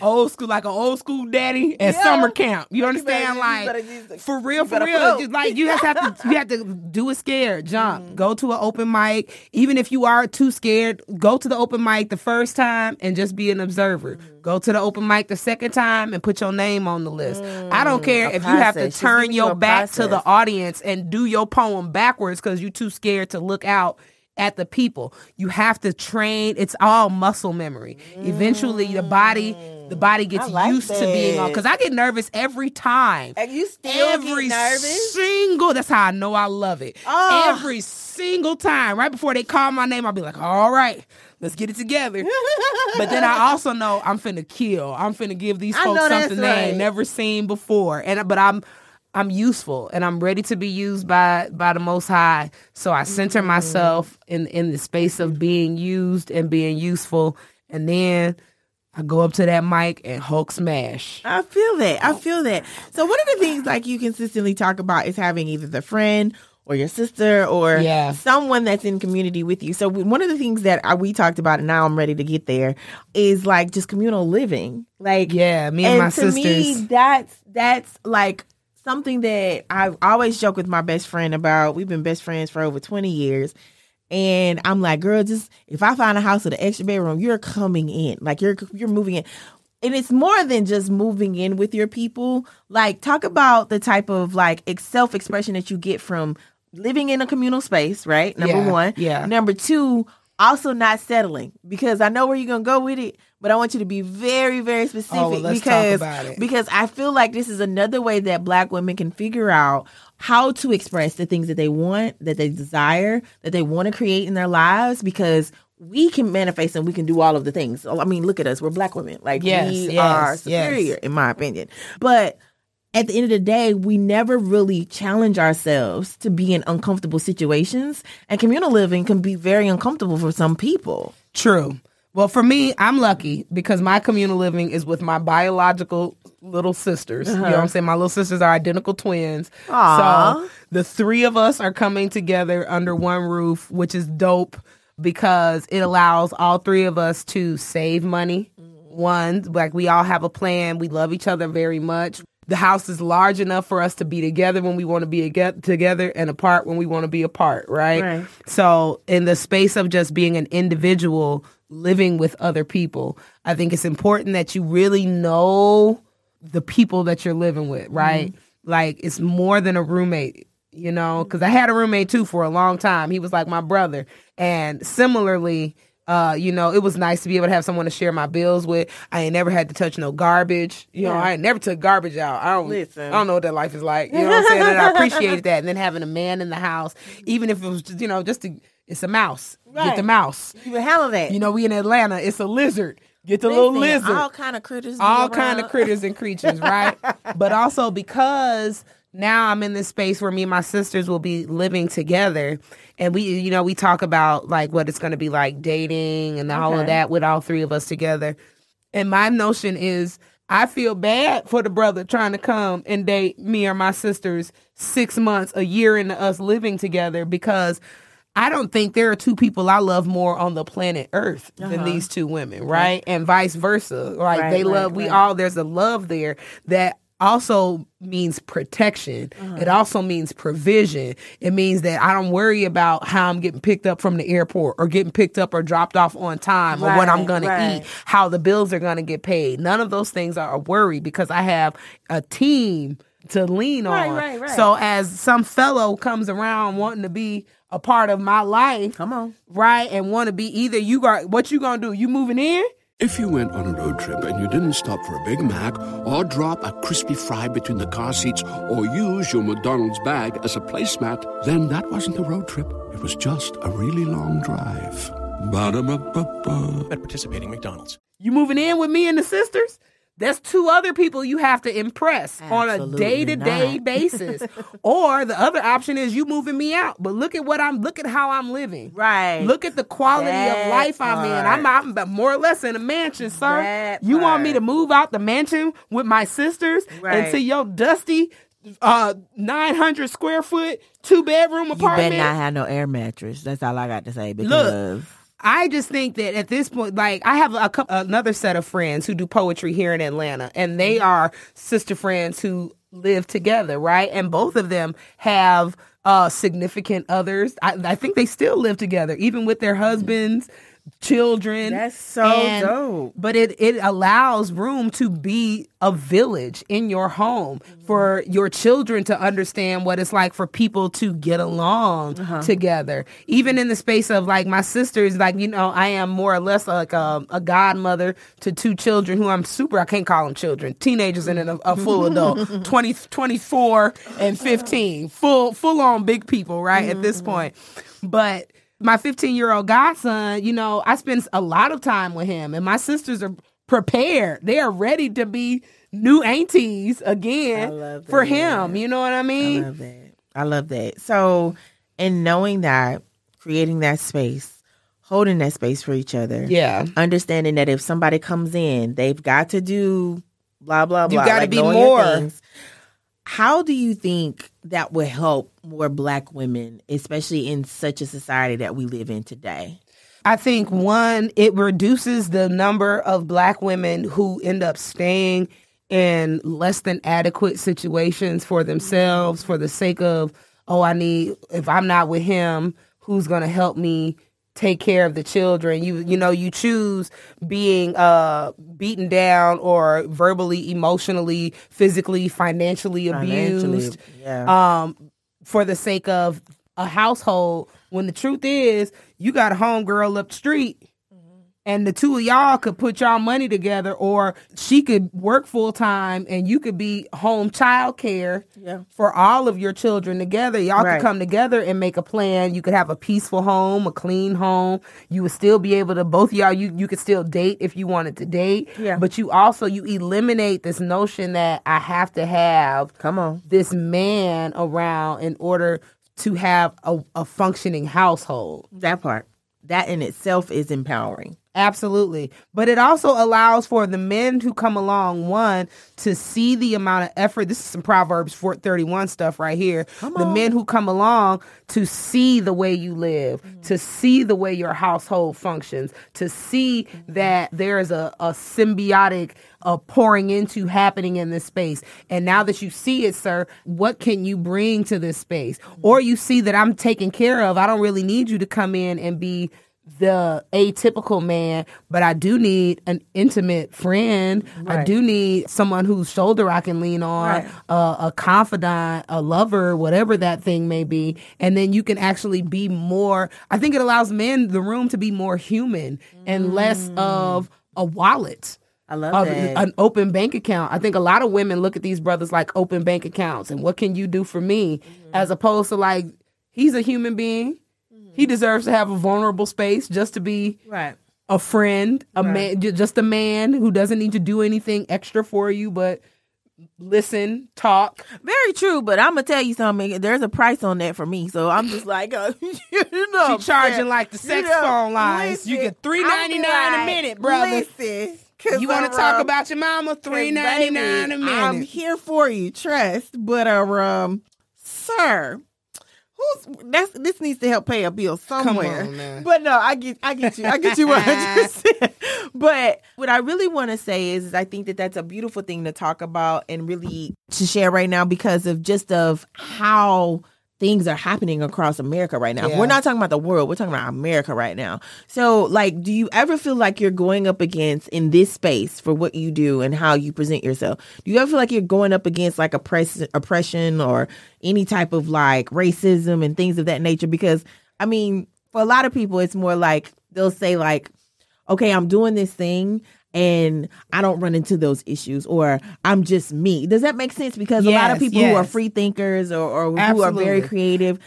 old school, like an old school daddy at Yeah. summer camp. You You understand? you Like better just- for real, for real. Just like you just have to, <laughs> you have to do it scared. Jump, Mm-hmm. go to an open mic. Even if you are too scared, go to the open mic the first time and just be an observer. Mm-hmm. Go to the open mic the second time and put your name on the list. I don't care Mm, a if you have to turn your a back to the audience and do your poem backwards because you're too scared to look out at the people. You have to train. It's all muscle memory. Eventually, the body, the body gets Mm. like used to being on. Because I get nervous every time. And you still Every get nervous? single. That's how I know I love it. Oh. Every single time, right before they call my name, I'll be like, "All right, let's get it together." <laughs> but then I also know I'm finna kill. I'm finna give these folks something they ain't never seen before. And but I'm I'm useful and I'm ready to be used by by the most high. So I center Mm. myself in in the space of being used and being useful. And then I go up to that mic and Hulk smash. I feel that. I feel that. So one of the things like you consistently talk about is having either the friend or your sister or Yeah. someone that's in community with you. So one of the things that I, we talked about, and now I'm ready to get there, is like just communal living. Like Yeah, me and, my to sisters. me, that's that's like something that I always joke with my best friend about. We've been best friends for over 20 years. And I'm like, girl, just if I find a house with an extra bedroom, you're coming in. Like you're you're moving in. And it's more than just moving in with your people. Like talk about the type of like self expression that you get from living in a communal space, right? Number Yeah, one. yeah. Number two, also not settling because I know where you're gonna go with it, but I want you to be very, very specific Oh, well, because because I feel like this is another way that black women can figure out how to express the things that they want, that they desire, that they want to create in their lives because we can manifest and we can do all of the things. I mean, look at us. We're black women. Like Yes, we yes, are yes. superior in my opinion. But at the end of the day, we never really challenge ourselves to be in uncomfortable situations. And communal living can be very uncomfortable for some people. True. Well, for me, I'm lucky because my communal living is with my biological little sisters. You know what uh-huh. I'm saying? My little sisters are identical twins. Aw. So the three of us are coming together under one roof, which is dope because it allows all three of us to save money. Mm. One, like we all have a plan. We love each other very much. The house is large enough for us to be together when we want to be ag- together and apart when we want to be apart, right? Right. So, in the space of just being an individual living with other people, I think it's important that you really know the people that you're living with, mm-hmm. right? Like, it's more than a roommate, you know? Because I had a roommate too for a long time. He was like my brother. And similarly, uh, you know, it was nice to be able to have someone to share my bills with. I ain't never had to touch no garbage. You know, Yeah. I ain't never took garbage out. I don't Listen. I don't know what that life is like. You know what I'm saying? And I <laughs> appreciated that. And then having a man in the house, even if it was just, you know, just to, it's a mouse. Get Right. the mouse. You can handle that. You know, we in Atlanta, it's a lizard. Get the little lizard All kind of critters. all kind of critters and creatures, right? <laughs> but also because now I'm in this space where me and my sisters will be living together, and we, you know, we talk about like what it's going to be like dating and all of that with all three of us together. And my notion is, I feel bad for the brother trying to come and date me or my sisters six months, a year into us living together because. I don't think there are two people I love more on the planet Earth than uh-huh. these two women, right? And vice versa. Like Right, they right, love, we all, there's a love there that also means protection. It uh-huh. also means provision. It means that I don't worry about how I'm getting picked up from the airport or getting picked up or dropped off on time or what I'm going right. to eat, how the bills are going to get paid. None of those things are a worry because I have a team to lean Right, on. right, right. So as some fellow comes around wanting to be a part of my life, Come on. right, and want to be either you got what you gonna do? You moving in? If you went on a road trip and you didn't stop for a Big Mac or drop a crispy fry between the car seats or use your McDonald's bag as a placemat, then that wasn't a road trip. It was just a really long drive. Ba-da-ba-ba-ba. At participating McDonald's. You moving in with me and the sisters? That's two other people you have to impress on a day to day basis. or the other option is you moving me out. But look at what I'm look at how I'm living. Right. Look at the quality That of life I'm in. I'm, part. I'm more or less in a mansion, sir. That you want me to move out the mansion with my sisters Right. into your dusty uh 900 square foot two bedroom apartment. You better not have no air mattress. That's all I got to say. Because I just think that at this point, like I have a couple, another set of friends who do poetry here in Atlanta, and they are sister friends who live together, right? And both of them have uh, significant others. I, I think they still live together, even with their husbands, children. That's so And- dope. But it it allows room to be a village in your home mm-hmm. for your children to understand what it's like for people to get along uh-huh. together. Even in the space of like my sisters, like you know, I am more or less like a, a godmother to two children who I'm super. I can't call them children, teenagers and a, a full adult, <laughs> 20, 24 and fifteen, full full on big people, right at this mm-hmm. point. But my 15 year old godson, you know, I spend a lot of time with him, and my sisters are prepared. They are ready to be new aunties again for him. You know what I mean? I love that. I love that. So, and knowing that, creating that space, holding that space for each other. Yeah. Understanding that if somebody comes in, they've got to do blah blah blah. You blah. gotta like be more. things. How do you think that would help more black women, especially in such a society that we live in today? I think one, it reduces the number of black women who end up staying in less than adequate situations for themselves for the sake of, oh, I need, if I'm not with him, who's going to help me take care of the children? You, you know, you choose being uh, beaten down or verbally, emotionally, physically, financially Financially, abused yeah. um, for the sake of a household when the truth is you got a homegirl up the street and the two of y'all could put y'all money together or she could work full time and you could be home child care Yeah. for all of your children together y'all Right. could come together and make a plan you could have a peaceful home a clean home you would still be able to both of y'all you, you could still date if you wanted to date Yeah. but you also you eliminate this notion that i have to have Come on. this man around in order to have a, a functioning household. That part. That in itself is empowering. Absolutely. But it also allows for the men who come along, one, to see the amount of effort. This is some Proverbs 431 stuff right here. the men who come along to see the way you live, to see the way your household functions, to see that there is a, a symbiotic uh, pouring into happening in this space. And now that you see it, sir, what can you bring to this space? Or you see that I'm taken care of. I don't really need you to come in and be the atypical man, but I do need an intimate friend. I do need someone whose shoulder I can lean on, Right. uh, a confidant, a lover, whatever that thing may be. And then you can actually be more. I think it allows men the room to be more human and less of a wallet. I love that. an open bank account. I think a lot of women look at these brothers like open bank accounts and what can you do for me Mm-hmm. as opposed to like he's a human being. He deserves to have a vulnerable space just to be right. a friend, a man, just a man who doesn't need to do anything extra for you, but listen, talk. Very true, but I'm gonna tell you something. There's a price on that for me, so I'm just like, <laughs> uh, you know, She charging like the sex you know, phone lines. you get three ninety nine I'll ninety be nine a minute, brother. Listen, you want to talk about your mama? Three ninety nine a minute. I'm here for you, trust. But uh, um, sir, who's that's this needs to help pay a bill somewhere. But no, I get, I get you, I get you one hundred percent. But what I really want to say is, is I think that that's a beautiful thing to talk about and really to share right now because of just of how things are happening across America right now. Yeah. We're not talking about the world, we're talking about America right now. So, like, do you ever feel like you're going up against in this space for what you do and how you present yourself? Do you ever feel like you're going up against like oppress- oppression or any type of like racism and things of that nature? Because I mean, for a lot of people, it's more like they'll say like, okay, I'm doing this thing and I don't run into those issues or I'm just me. Does that make sense? Because a lot of Yes, people who are free thinkers or, or who are very creative,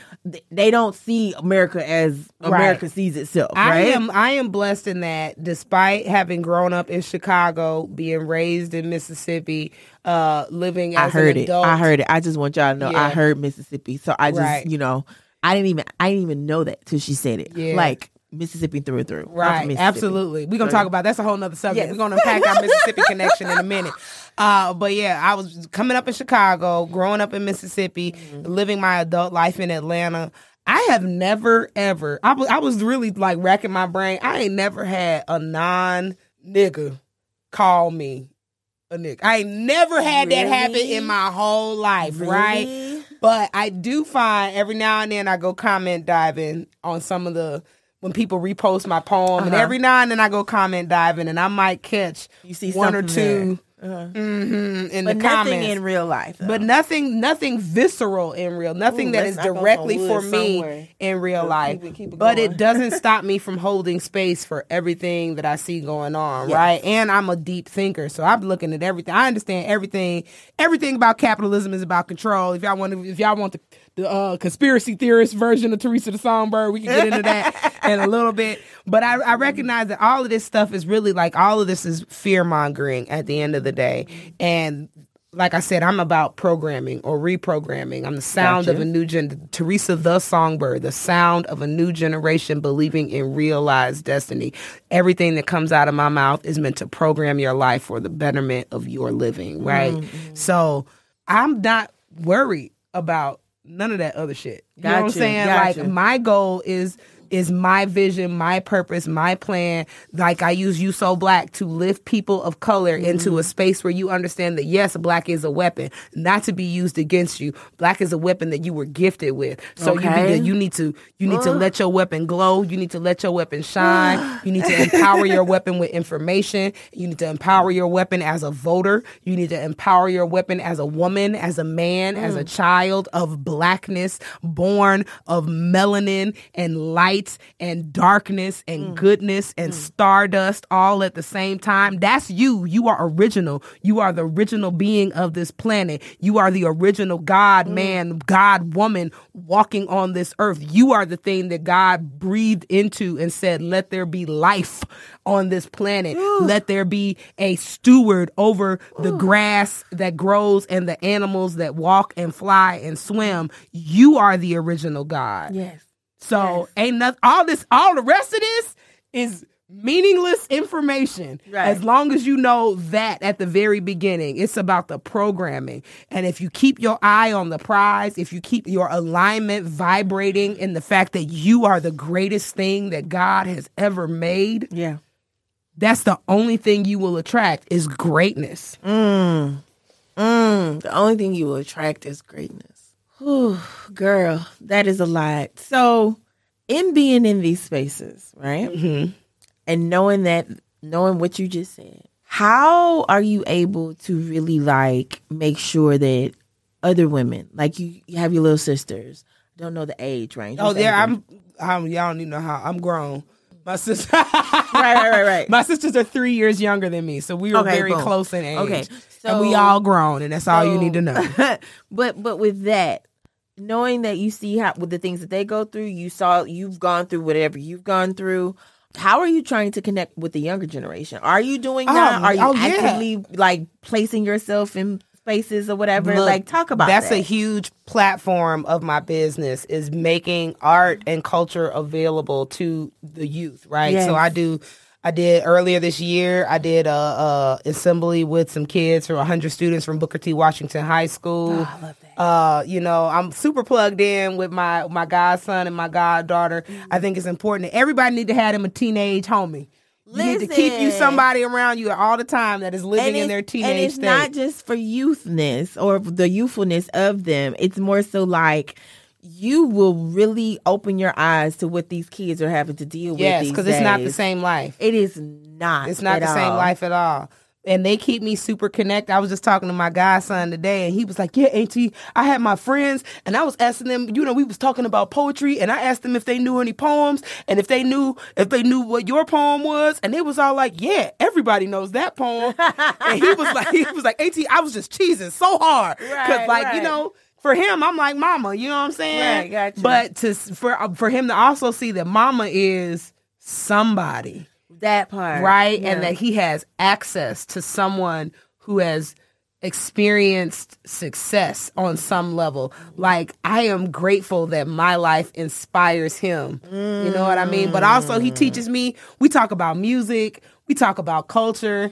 they don't see America as America sees itself, I am I am blessed in that despite having grown up in Chicago, being raised in Mississippi, uh living as I heard it. I heard it. I just want y'all to know Yeah. I heard Mississippi. So I just, Right. you know, I didn't even I didn't even know that till she said it. Yeah. Like Mississippi through and through. Right, absolutely. We're gonna talk about that's a whole nother subject. Yes. We're gonna unpack our Mississippi <laughs> connection in a minute. Uh, but yeah, I was coming up in Chicago, growing up in Mississippi, Mm-hmm. living my adult life in Atlanta. I have never ever. I was I was really like racking my brain. I ain't never had a non nigga call me a nigga. I ain't never had that happen in my whole life, right? But I do find every now and then I go comment diving on some of the when people repost my poem, and Uh-huh. every now and then I go comment diving, and I might catch You see one or two Uh-huh. mhm, in But the comments. in real life. Though. But nothing, nothing visceral in real, nothing Ooh, that is knock on some directly for me somewhere. in real Keep life. it- keep it but it doesn't <laughs> stop me from holding space for everything that I see going on, Yes. right? And I'm a deep thinker, so I'm looking at everything. I understand everything. Everything about capitalism is about control. If y'all want to, if y'all want the, the uh, conspiracy theorist version of Theresa the Songbird, we can get into that <laughs> in a little bit. But I, I recognize that all of this stuff is really like all of this is fear mongering at the end of the day, and like I said, I'm about programming or reprogramming. I'm the sound of a new gen. Theresa the Songbird, the sound of a new generation believing in realized destiny. Everything that comes out of my mouth is meant to program your life for the betterment of your living, right? So I'm not worried about none of that other shit. You know what I'm saying? gotcha. Like my goal is is my vision, my purpose, my plan. Like I use You So Black to lift people of color into Mm-hmm. a space where you understand that yes, black is a weapon, not to be used against you. Black is a weapon that you were gifted with. So you, Okay. need to, you need to you need to let your weapon glow. You need to let your weapon <sighs> shine. you need to empower your weapon with information. You need to empower your weapon as a voter. You need to empower your weapon as a woman, as a man, as Mm. a child of blackness, born of melanin and light and darkness and Mm. goodness and stardust all at the same time. That's you. You are original. You are the original being of this planet. You are the original God Mm. man, God woman walking on this earth. You are the thing that God breathed into and said, Let there be life on this planet. Let there be a steward over the grass that grows and the animals that walk and fly and swim. You are the original God. yes. So ain't nothing. All this, all the rest of this is meaningless information. Right. As long as you know that at the very beginning, it's about the programming. And if you keep your eye on the prize, if you keep your alignment vibrating in the fact that you are the greatest thing that God has ever made, Yeah. that's the only thing you will attract is greatness. Mm. Mm. The only thing you will attract is greatness. Whew, girl, that is a lot. So, in being in these spaces, right? Mm-hmm. And knowing that, knowing what you just said, how are you able to really like make sure that other women, like you, you have your little sisters, don't know the age range. Oh, there I'm. I'm. Y'all don't even know how I'm grown. My sister. <laughs> right, right, right, right. My sisters are three years younger than me, so we were Okay, very boom. close in age. Okay, and we all grown, and that's all you need to know. <laughs> but but with that, knowing that you see how with the things that they go through, you saw you've gone through whatever you've gone through. How are you trying to connect with the younger generation? Are you doing that? Um, are you oh, yeah. actively like placing yourself in spaces or whatever? Look, like talk about that's that. a huge platform of my business is making art and culture available to the youth right Yes. so i do i did earlier this year i did a, a assembly with some kids for 100 students from booker t washington high school Oh, I love that. uh, you know, I'm super plugged in with my my godson and my goddaughter. Mm-hmm. I think it's important that everybody need to have them a teenage homie. You need to keep you somebody around you all the time that is living in their teenage and it's state. not just for youthness or the youthfulness of them. It's more so like you will really open your eyes to what these kids are having to deal yes, with. Yes, because it's not the same life. It is not. It's not the same life at all. And they keep me super connected. I was just talking to my godson today, and he was like, "Yeah, Auntie, I had my friends, and I was asking them. You know, we was talking about poetry, and I asked them if they knew any poems, and if they knew if they knew what your poem was, and they was all like, "Yeah, everybody knows that poem." <laughs> and he was like, "He was like, Auntie, I was just cheesing so hard because, Right, like, you know." For him, I'm like mama, you know what I'm saying? Right, gotcha. But to for uh, for him to also see that mama is somebody That part. right? Yeah. And that he has access to someone who has experienced success on some level. Like I am grateful that my life inspires him. You know what I mean? But also he mm. teaches me, we talk about music, we talk about culture.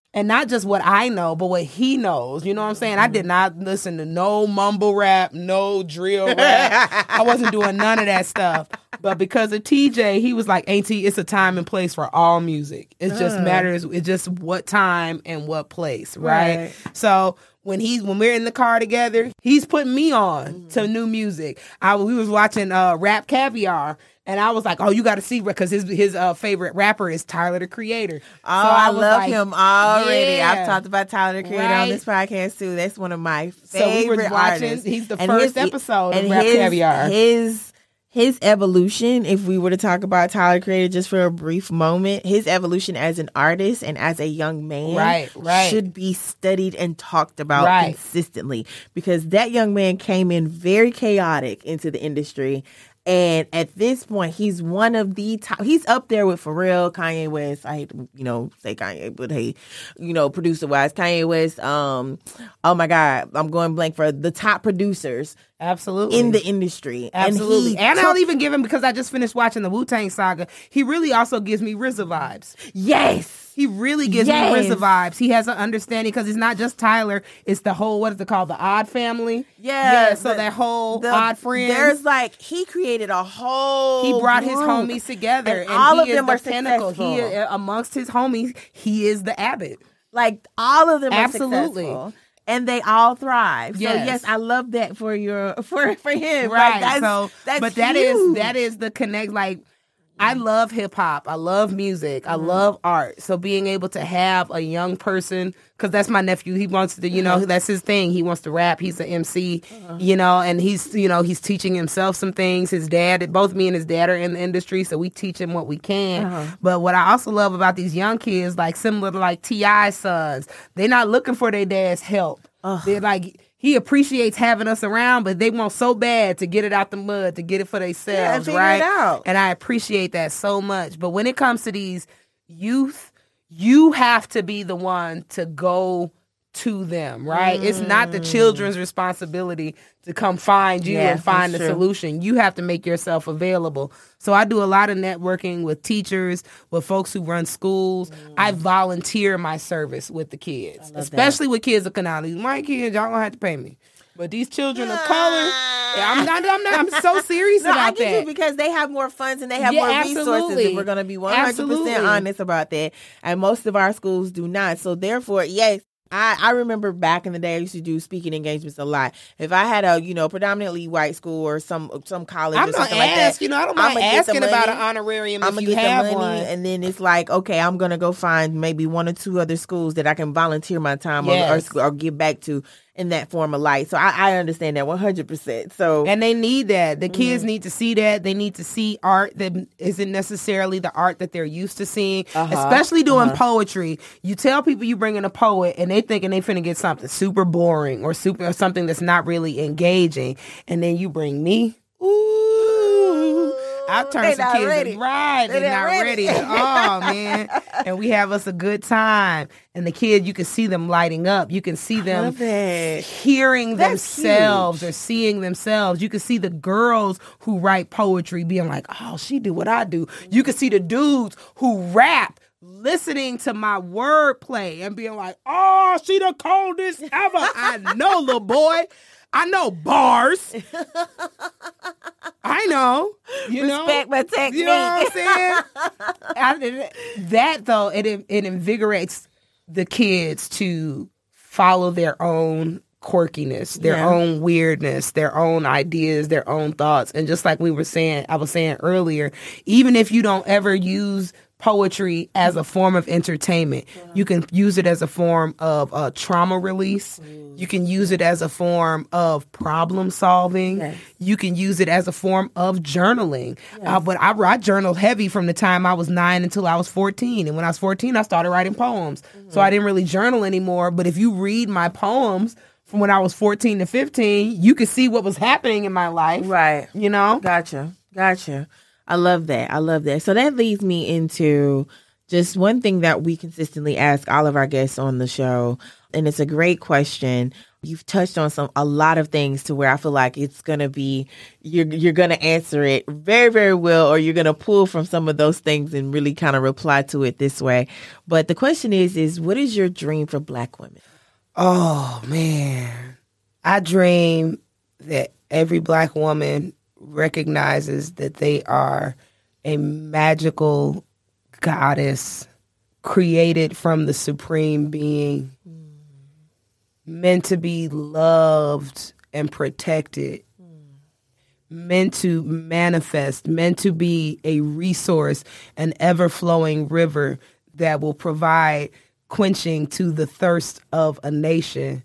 And not just what I know, but what he knows. You know what I'm saying? I did not listen to no mumble rap, no drill rap. <laughs> I wasn't doing none of that stuff. But because of TJ, he was like, "Auntie, it's a time and place for all music. It just Uh. matters. It's just what time and what place, right? Right. So." When he's when we're in the car together, he's putting me on Mm-hmm. to new music. I we was watching uh, Rap Caviar, and I was like, "Oh, you got to see," because his his uh, favorite rapper is Tyler the Creator. Oh, So I, was love like, him already. yeah. I've talked about Tyler the Creator on this podcast too. That's one of my So we favorite were watching- artists. he's the And first episode of Rap his, Caviar. His his evolution, if we were to talk about Tyler Creator just for a brief moment, his evolution as an artist and as a young man, Right, right. should be studied and talked about Right. consistently because that young man came in very chaotic into the industry. And at this point, he's one of the top. He's up there with Pharrell, Kanye West. I hate to, you know, say Kanye, but hey, you know, producer wise, Kanye West. Um, oh my God, I'm going blank for the top producers Absolutely. in the industry. Absolutely. and, And, I'll took- even give him because I just finished watching the Wu Tang saga. He really also gives me RZA vibes. yes, He really gives Yes. me RZA vibes. He has an understanding because it's not just Tyler. It's the whole what is it called? The Odd Family. yeah. so the- that whole the- Odd Friends. There's like he created a whole. he brought his homies together, And and, all he of them the are pinnacle. He successful. is, uh, amongst his homies, he is the abbot. Like all of them Absolutely. are successful. And they all thrive. So Yes. yes, I love that for your <laughs> for for him. Like, right that's, so that's but that is that is the connect like i love hip-hop. I love music. Mm-hmm. i love art. So being able to have a young person because that's my nephew. He wants to you know Uh-huh. that's his thing. He wants to rap. He's an mc you know and he's you know he's teaching himself some things. His dad both me and his dad are in the industry so we teach him what we can. Uh-huh. but what i also love about these young kids like similar to like T.I.'s sons they're not looking for their dad's help. They're like he appreciates having us around, but they want so bad to get it out the mud, to get it for themselves, figure right? And I appreciate that so much. But when it comes to these youth, you have to be the one to go to them, right? It's not the mm. children's responsibility to come find you Yeah, and find the true. solution. You have to make yourself available. So I do a lot of networking with teachers, with folks who run schools. I mm. volunteer my service with the kids, especially with kids of Canali. My kids, y'all gonna have to pay me. But these children of color, ah. I'm not, I'm not, I'm so <laughs> serious No, I about get that. you because they have more funds and they have Yeah, more resources. absolutely. If we're going to be 100 percent honest about that, and most of our schools do not. So therefore, yes. I, I remember back in the day I used to do speaking engagements a lot. If I had a you know predominantly white school or some some college I'm or gonna something like ask, that, you know, I don't mind asking about an honorarium I'm if gonna you get have the money, one. and then it's like, okay, I'm gonna go find maybe one or two other schools that I can volunteer my time or, or, or give back to in that form of life. So I, I understand that 100. percent So And they need that. The kids need to see that. They need to see art that isn't necessarily the art that they're used to seeing, Uh-huh. especially doing poetry. You tell people you bring in a poet and they thinking they finna get something super boring or super or something that's not really engaging, and then you bring me. Ooh, I'll turn They some kids ready. right. They They're not not ready. ready at all, man. <laughs> And we have us a good time. And the kids, you can see them lighting up. You can see them hearing That's themselves huge. or seeing themselves. You can see the girls who write poetry being like, "Oh, she do what I do." You can see the dudes who rap listening to my wordplay and being like, "Oh, she the coldest ever." I know, little boy. <laughs> I know bars. I know. You know. respect my technique. You know what I'm saying? <laughs> I- that though, it it invigorates the kids to follow their own quirkiness, their Yeah. own weirdness, their own ideas, their own thoughts. And just like we were saying, I was saying earlier, even if you don't ever use poetry as a form of entertainment, you can use it as a form of uh, trauma release. You can use it as a form of problem solving. Yes. You can use it as a form of journaling. Uh, but I, I journaled heavy from the time I was nine until I was 14. And when I was 14, I started writing poems. So I didn't really journal anymore. But if you read my poems, from when I was 14 to 15, you could see what was happening in my life. Right. You know? Gotcha. Gotcha. I love that. I love that. So that leads me into just one thing that we consistently ask all of our guests on the show, and it's a great question. You've touched on some a lot of things to where I feel like it's gonna be you're you're gonna answer it very very well, or you're gonna pull from some of those things and really kind of reply to it this way. But the question is, is what is your dream for Black women? Oh man. I dream that every black woman recognizes that they are a magical goddess created from the supreme being meant to be loved and protected meant to manifest meant to be a resource an ever-flowing river that will provide quenching to the thirst of a nation.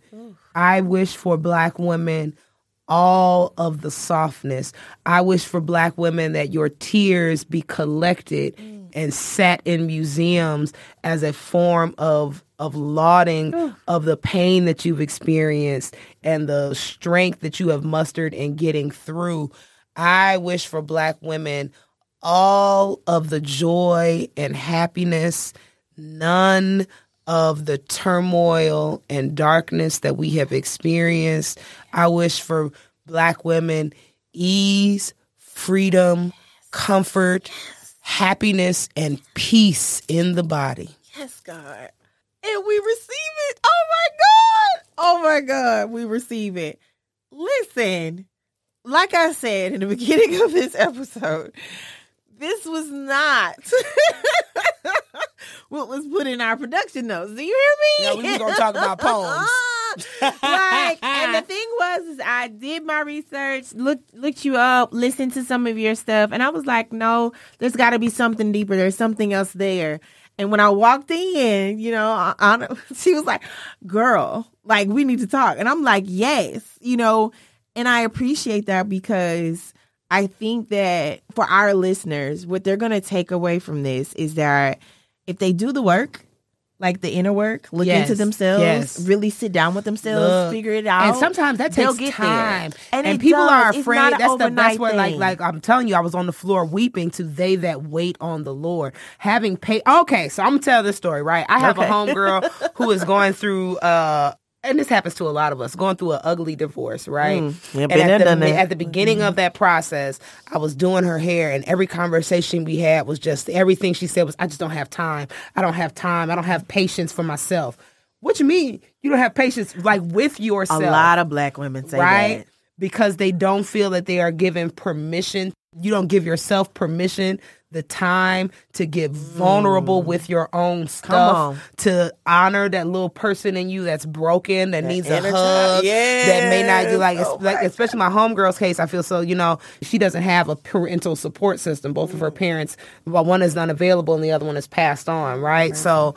I wish for black women all of the softness. I wish for black women that your tears be collected mm. and sat in museums as a form of of lauding of the pain that you've experienced and the strength that you have mustered in getting through. I wish for black women all of the joy and happiness, none of the turmoil and darkness that we have experienced. I wish for black women ease, freedom, comfort, happiness, and peace in the body. Yes, God. And we receive it. Oh my God. Oh my God. We receive it. Listen, like I said in the <laughs> beginning of this episode, this was not <laughs> what was put in our production notes. Do you hear me? Yeah, we was gonna talk about poems. <laughs> like, and the thing was, is I did my research, looked looked you up, listened to some of your stuff, and I was like, no, there's got to be something deeper. There's something else there. And when I walked in, you know, I, I, <laughs> she was like, "Girl, like we need to talk," and I'm like, "Yes," you know, and I appreciate that because I think that for our listeners, what they're gonna take away from this is that if they do the work, like the inner work, look Yes, into themselves, yes. really sit down with themselves, Look. figure it out. And sometimes that takes get there. time. And, And, people does. are afraid. That's the that's what like like I'm telling you, I was on the floor weeping to they that wait on the Lord. Having paid okay, so I'm gonna tell this story, right? I have Okay. a homegirl who is <laughs> going through uh and this happens to a lot of us, going through an ugly divorce, right? Mm, and been there, at the, at the beginning of that process, I was doing her hair, and every conversation we had was just everything she said was, "I just don't have time. I don't have time. I don't have patience for myself." What you mean? You don't have patience like with yourself? a lot of black women say right? that. Because they don't feel that they are given permission. You don't give yourself permission, the time to get vulnerable with your own stuff, to honor that little person in you that's broken, that, needs a hug, child. that may not do like, Oh like especially my homegirl's case. I feel so, you know, she doesn't have a parental support system. Both of her parents, well, one is unavailable and the other one is passed on, right? So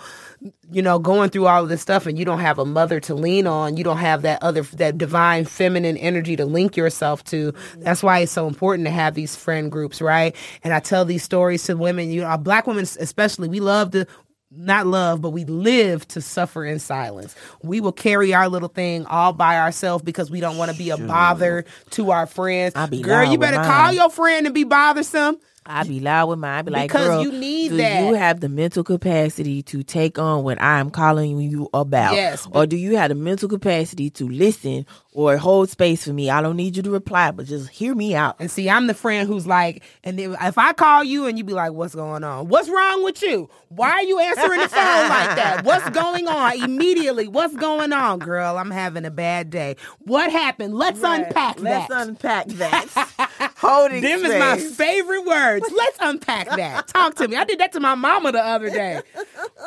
you know, going through all of this stuff and you don't have a mother to lean on, you don't have that other that divine feminine energy to link yourself to. That's why it's so important to have these friend groups, right? And I tell these stories to women, you know, black women especially, we love to not love, but we live to suffer in silence. We will carry our little thing all by ourselves because we don't want to be a bother to our friends. Girl, you better call your friend and be bothersome. I be loud with mine. I be like, Because girl, you need do that. you have the mental capacity to take on what I'm calling you about? Yes, Or do you have the mental capacity to listen or hold space for me? I don't need you to reply, but just hear me out. And see, I'm the friend who's like, and then if I call you and you be like, "What's going on? What's wrong with you? Why are you answering the phone like that? What's going on?" Immediately, what's going on, girl? I'm having a bad day. What happened? Let's unpack Let's that. unpack that. <laughs> <laughs> Holding Them is my favorite words. <laughs> Let's unpack that. Talk to me. I did that to my mama the other day.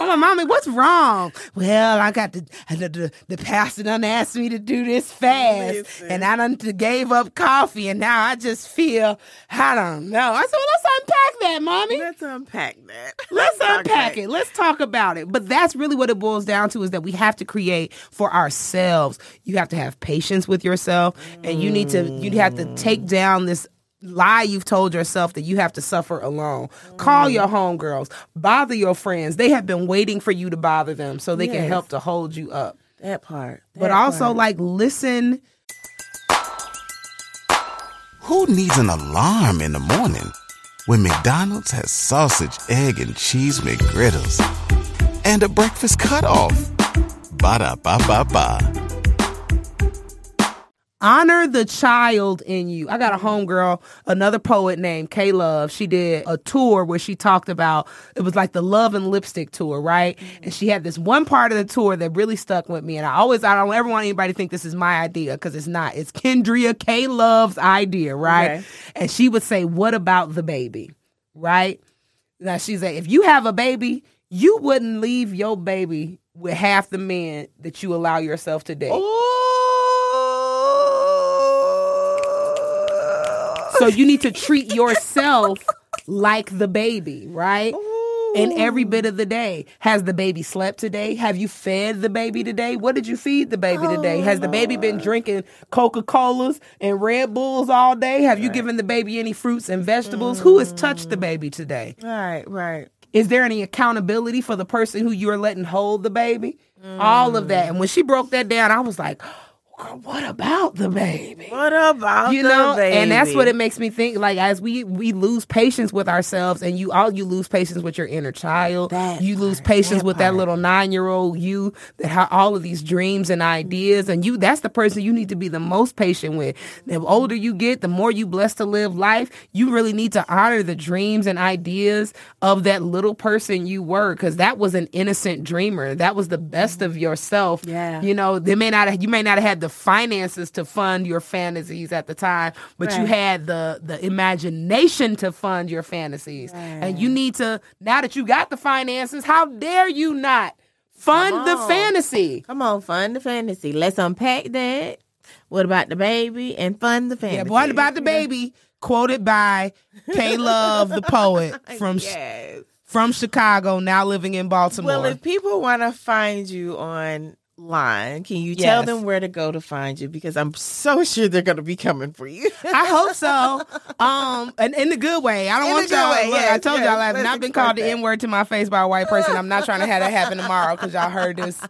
Oh, my mama, what's wrong? Well, I got the the, the, the pastor done asked me to do this fast, and I done gave up coffee, and now I just feel I don't know. I said, well, let's unpack that, mommy. Let's unpack that. <laughs> Let's unpack it. Let's talk about it. But that's really what it boils down to is that we have to create for ourselves. You have to have patience with yourself and you need to you have to take down this lie you've told yourself that you have to suffer alone. Call mm. your homegirls, bother your friends. They have been waiting for you to bother them so they can help to hold you up. That part. but also part. like listen. Who needs an alarm in the morning when McDonald's has sausage, egg, and cheese McGriddles and a breakfast cutoff? Ba da ba ba ba. Honor the child in you. I got a homegirl, another poet named K Love. She did a tour where she talked about it was like the Love and Lipstick tour, right? Mm-hmm. And she had this one part of the tour that really stuck with me. And I always, I don't ever want anybody to think this is my idea because it's not. It's Kendria K Love's idea, right? Okay. And she would say, What about the baby? Right? Now she said, If you have a baby, you wouldn't leave your baby with half the men that you allow yourself to date. So you need to treat yourself like the baby, right? In every bit of the day. Has the baby slept today? Have you fed the baby today? What did you feed the baby today? Has the baby been drinking Coca Colas and Red Bulls all day? Have you given the baby any fruits and vegetables? Who has touched the baby today? Right, right. Is there any accountability for the person who you are letting hold the baby? All of that. And when she broke that down, I was like, what about the baby? What about you the know and that's what it makes me think like as we we lose patience with ourselves and you all you lose patience with your inner child. You lose patience with that little nine-year-old you that have all of these dreams and ideas. And you that's the person you need to be the most patient with. The older you get the more you blessed to live life you really need to honor the dreams and ideas of that little person you were. Because that was an innocent dreamer. That was the best of yourself. Yeah. you know they may not you may not have had the finances to fund your fantasies at the time but you had the the imagination to fund your fantasies and you need to now that you got the finances how dare you not fund the fantasy Come on, fund the fantasy. Let's unpack that. What about the baby and fund the fantasy? yeah what about the baby quoted by <laughs> K Love the poet from Yes. from Chicago now living in Baltimore Well, if people want to find you online, can you tell them where to go to find you? Because I'm so <laughs> sure they're going to be coming for you. I hope so. Um, and in the good way. I don't In want y'all. way, look, I told yes, y'all I have not been called the. N word to my face by a white person. I'm not trying to have that happen tomorrow because y'all heard this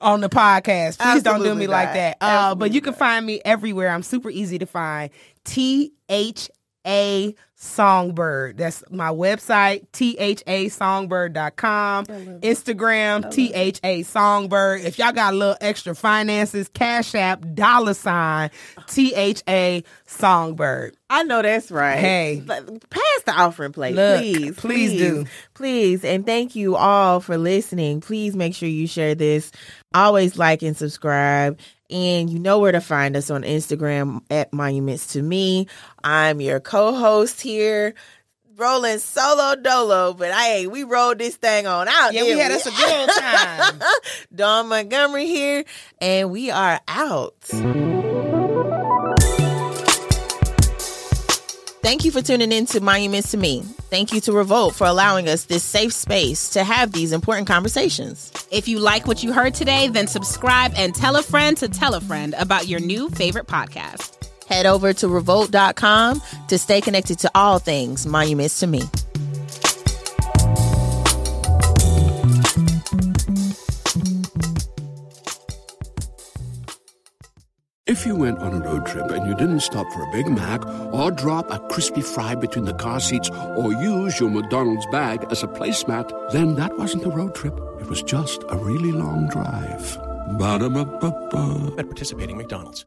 on the podcast. Please don't do me Absolutely like that. Uh, but you can find me everywhere. I'm super easy to find. T H A Songbird. That's my website, thasongbird.com. Instagram, THA Songbird. If y'all got a little extra finances, Cash App, dollar sign, THA Songbird. I know that's right. Hey. Pass the offering plate, Look, please, please do. please, and thank you all for listening. Please make sure you share this. Always like and subscribe, and you know where to find us on Instagram at Monuments to Me. I'm your co-host here. Rolling solo dolo, but hey, we rolled this thing on out. Yeah, we had us a good old time. <laughs> Don Montgomery here, and we are out. Thank you for tuning in to Monuments to Me. Thank you to Revolt for allowing us this safe space to have these important conversations. If you like what you heard today, then subscribe and tell a friend to tell a friend about your new favorite podcast. Head over to revolt.com to stay connected to all things Monuments to Me. If you went on a road trip and you didn't stop for a Big Mac or drop a crispy fry between the car seats or use your McDonald's bag as a placemat, then that wasn't a road trip. It was just a really long drive. Ba-da-ba-ba-ba. At participating McDonald's.